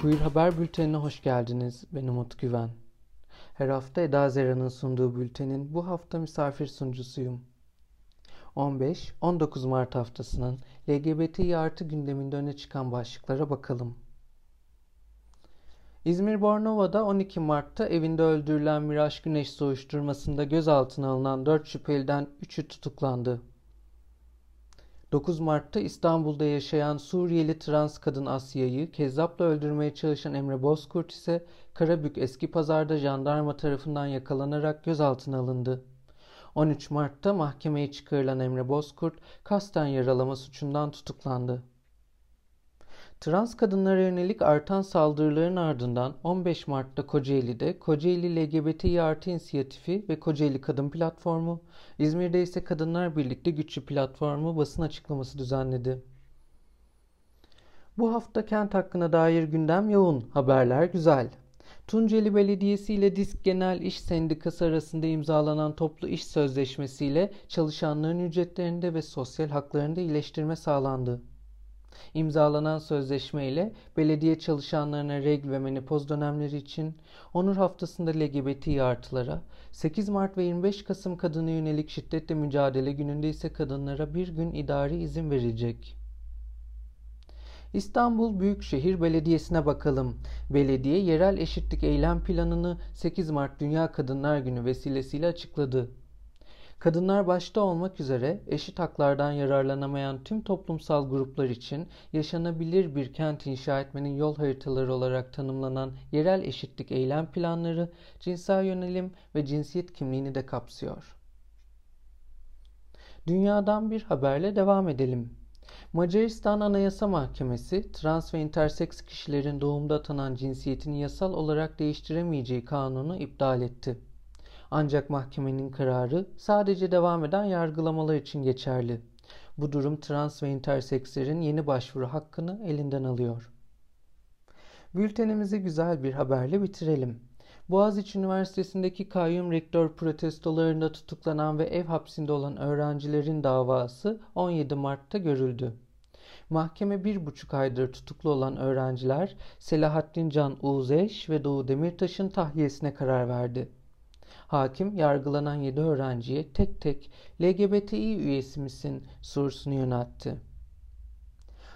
Queer Haber Bülteni'ne hoş geldiniz. Ben Umut Güven. Her hafta Eda Zera'nın sunduğu bültenin bu hafta misafir sunucusuyum. 15-19 Mart haftasının LGBTİ artı gündeminde öne çıkan başlıklara bakalım. İzmir Bornova'da 12 Mart'ta evinde öldürülen Miraç Güneş soruşturmasında gözaltına alınan 4 şüpheliden 3'ü tutuklandı. 9 Mart'ta İstanbul'da yaşayan Suriyeli trans kadın Asya'yı kezzapla öldürmeye çalışan Emre Bozkurt ise Karabük Eski Pazar'da jandarma tarafından yakalanarak gözaltına alındı. 13 Mart'ta mahkemeye çıkarılan Emre Bozkurt kasten yaralama suçundan tutuklandı. Trans kadınlara yönelik artan saldırıların ardından 15 Mart'ta Kocaeli'de Kocaeli LGBTİ artı inisiyatifi ve Kocaeli Kadın Platformu, İzmir'de ise Kadınlar Birlikte Güçlü Platformu basın açıklaması düzenledi. Bu hafta kent hakkına dair gündem yoğun, haberler güzel. Tunceli Belediyesi ile Disk Genel İş Sendikası arasında imzalanan toplu iş sözleşmesiyle çalışanların ücretlerinde ve sosyal haklarında iyileştirme sağlandı. İmzalanan sözleşme ile belediye çalışanlarına regl ve menopoz dönemleri için onur haftasında LGBT artılara, 8 Mart ve 25 Kasım kadına yönelik şiddetle mücadele gününde ise kadınlara bir gün idari izin verilecek. İstanbul Büyükşehir Belediyesi'ne bakalım. Belediye yerel eşitlik eylem planını 8 Mart Dünya Kadınlar Günü vesilesiyle açıkladı. Kadınlar başta olmak üzere eşit haklardan yararlanamayan tüm toplumsal gruplar için yaşanabilir bir kent inşa etmenin yol haritaları olarak tanımlanan yerel eşitlik eylem planları cinsel yönelim ve cinsiyet kimliğini de kapsıyor. Dünyadan bir haberle devam edelim. Macaristan Anayasa Mahkemesi, trans ve interseks kişilerin doğumda tanınan cinsiyetini yasal olarak değiştiremeyeceği kanunu iptal etti. Ancak mahkemenin kararı sadece devam eden yargılamalar için geçerli. Bu durum trans ve intersekslerin yeni başvuru hakkını elinden alıyor. Bültenimizi güzel bir haberle bitirelim. Boğaziçi Üniversitesi'ndeki kayyum rektör protestolarında tutuklanan ve ev hapsinde olan öğrencilerin davası 17 Mart'ta görüldü. Mahkeme bir buçuk aydır tutuklu olan öğrenciler Selahattin Can Uğzeş ve Doğu Demirtaş'ın tahliyesine karar verdi. Hakim yargılanan 7 öğrenciye tek tek LGBTİ üyesi misin sorusunu yöneltti.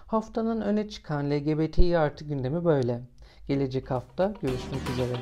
Haftanın öne çıkan LGBTİ artı gündemi böyle. Gelecek hafta görüşmek üzere.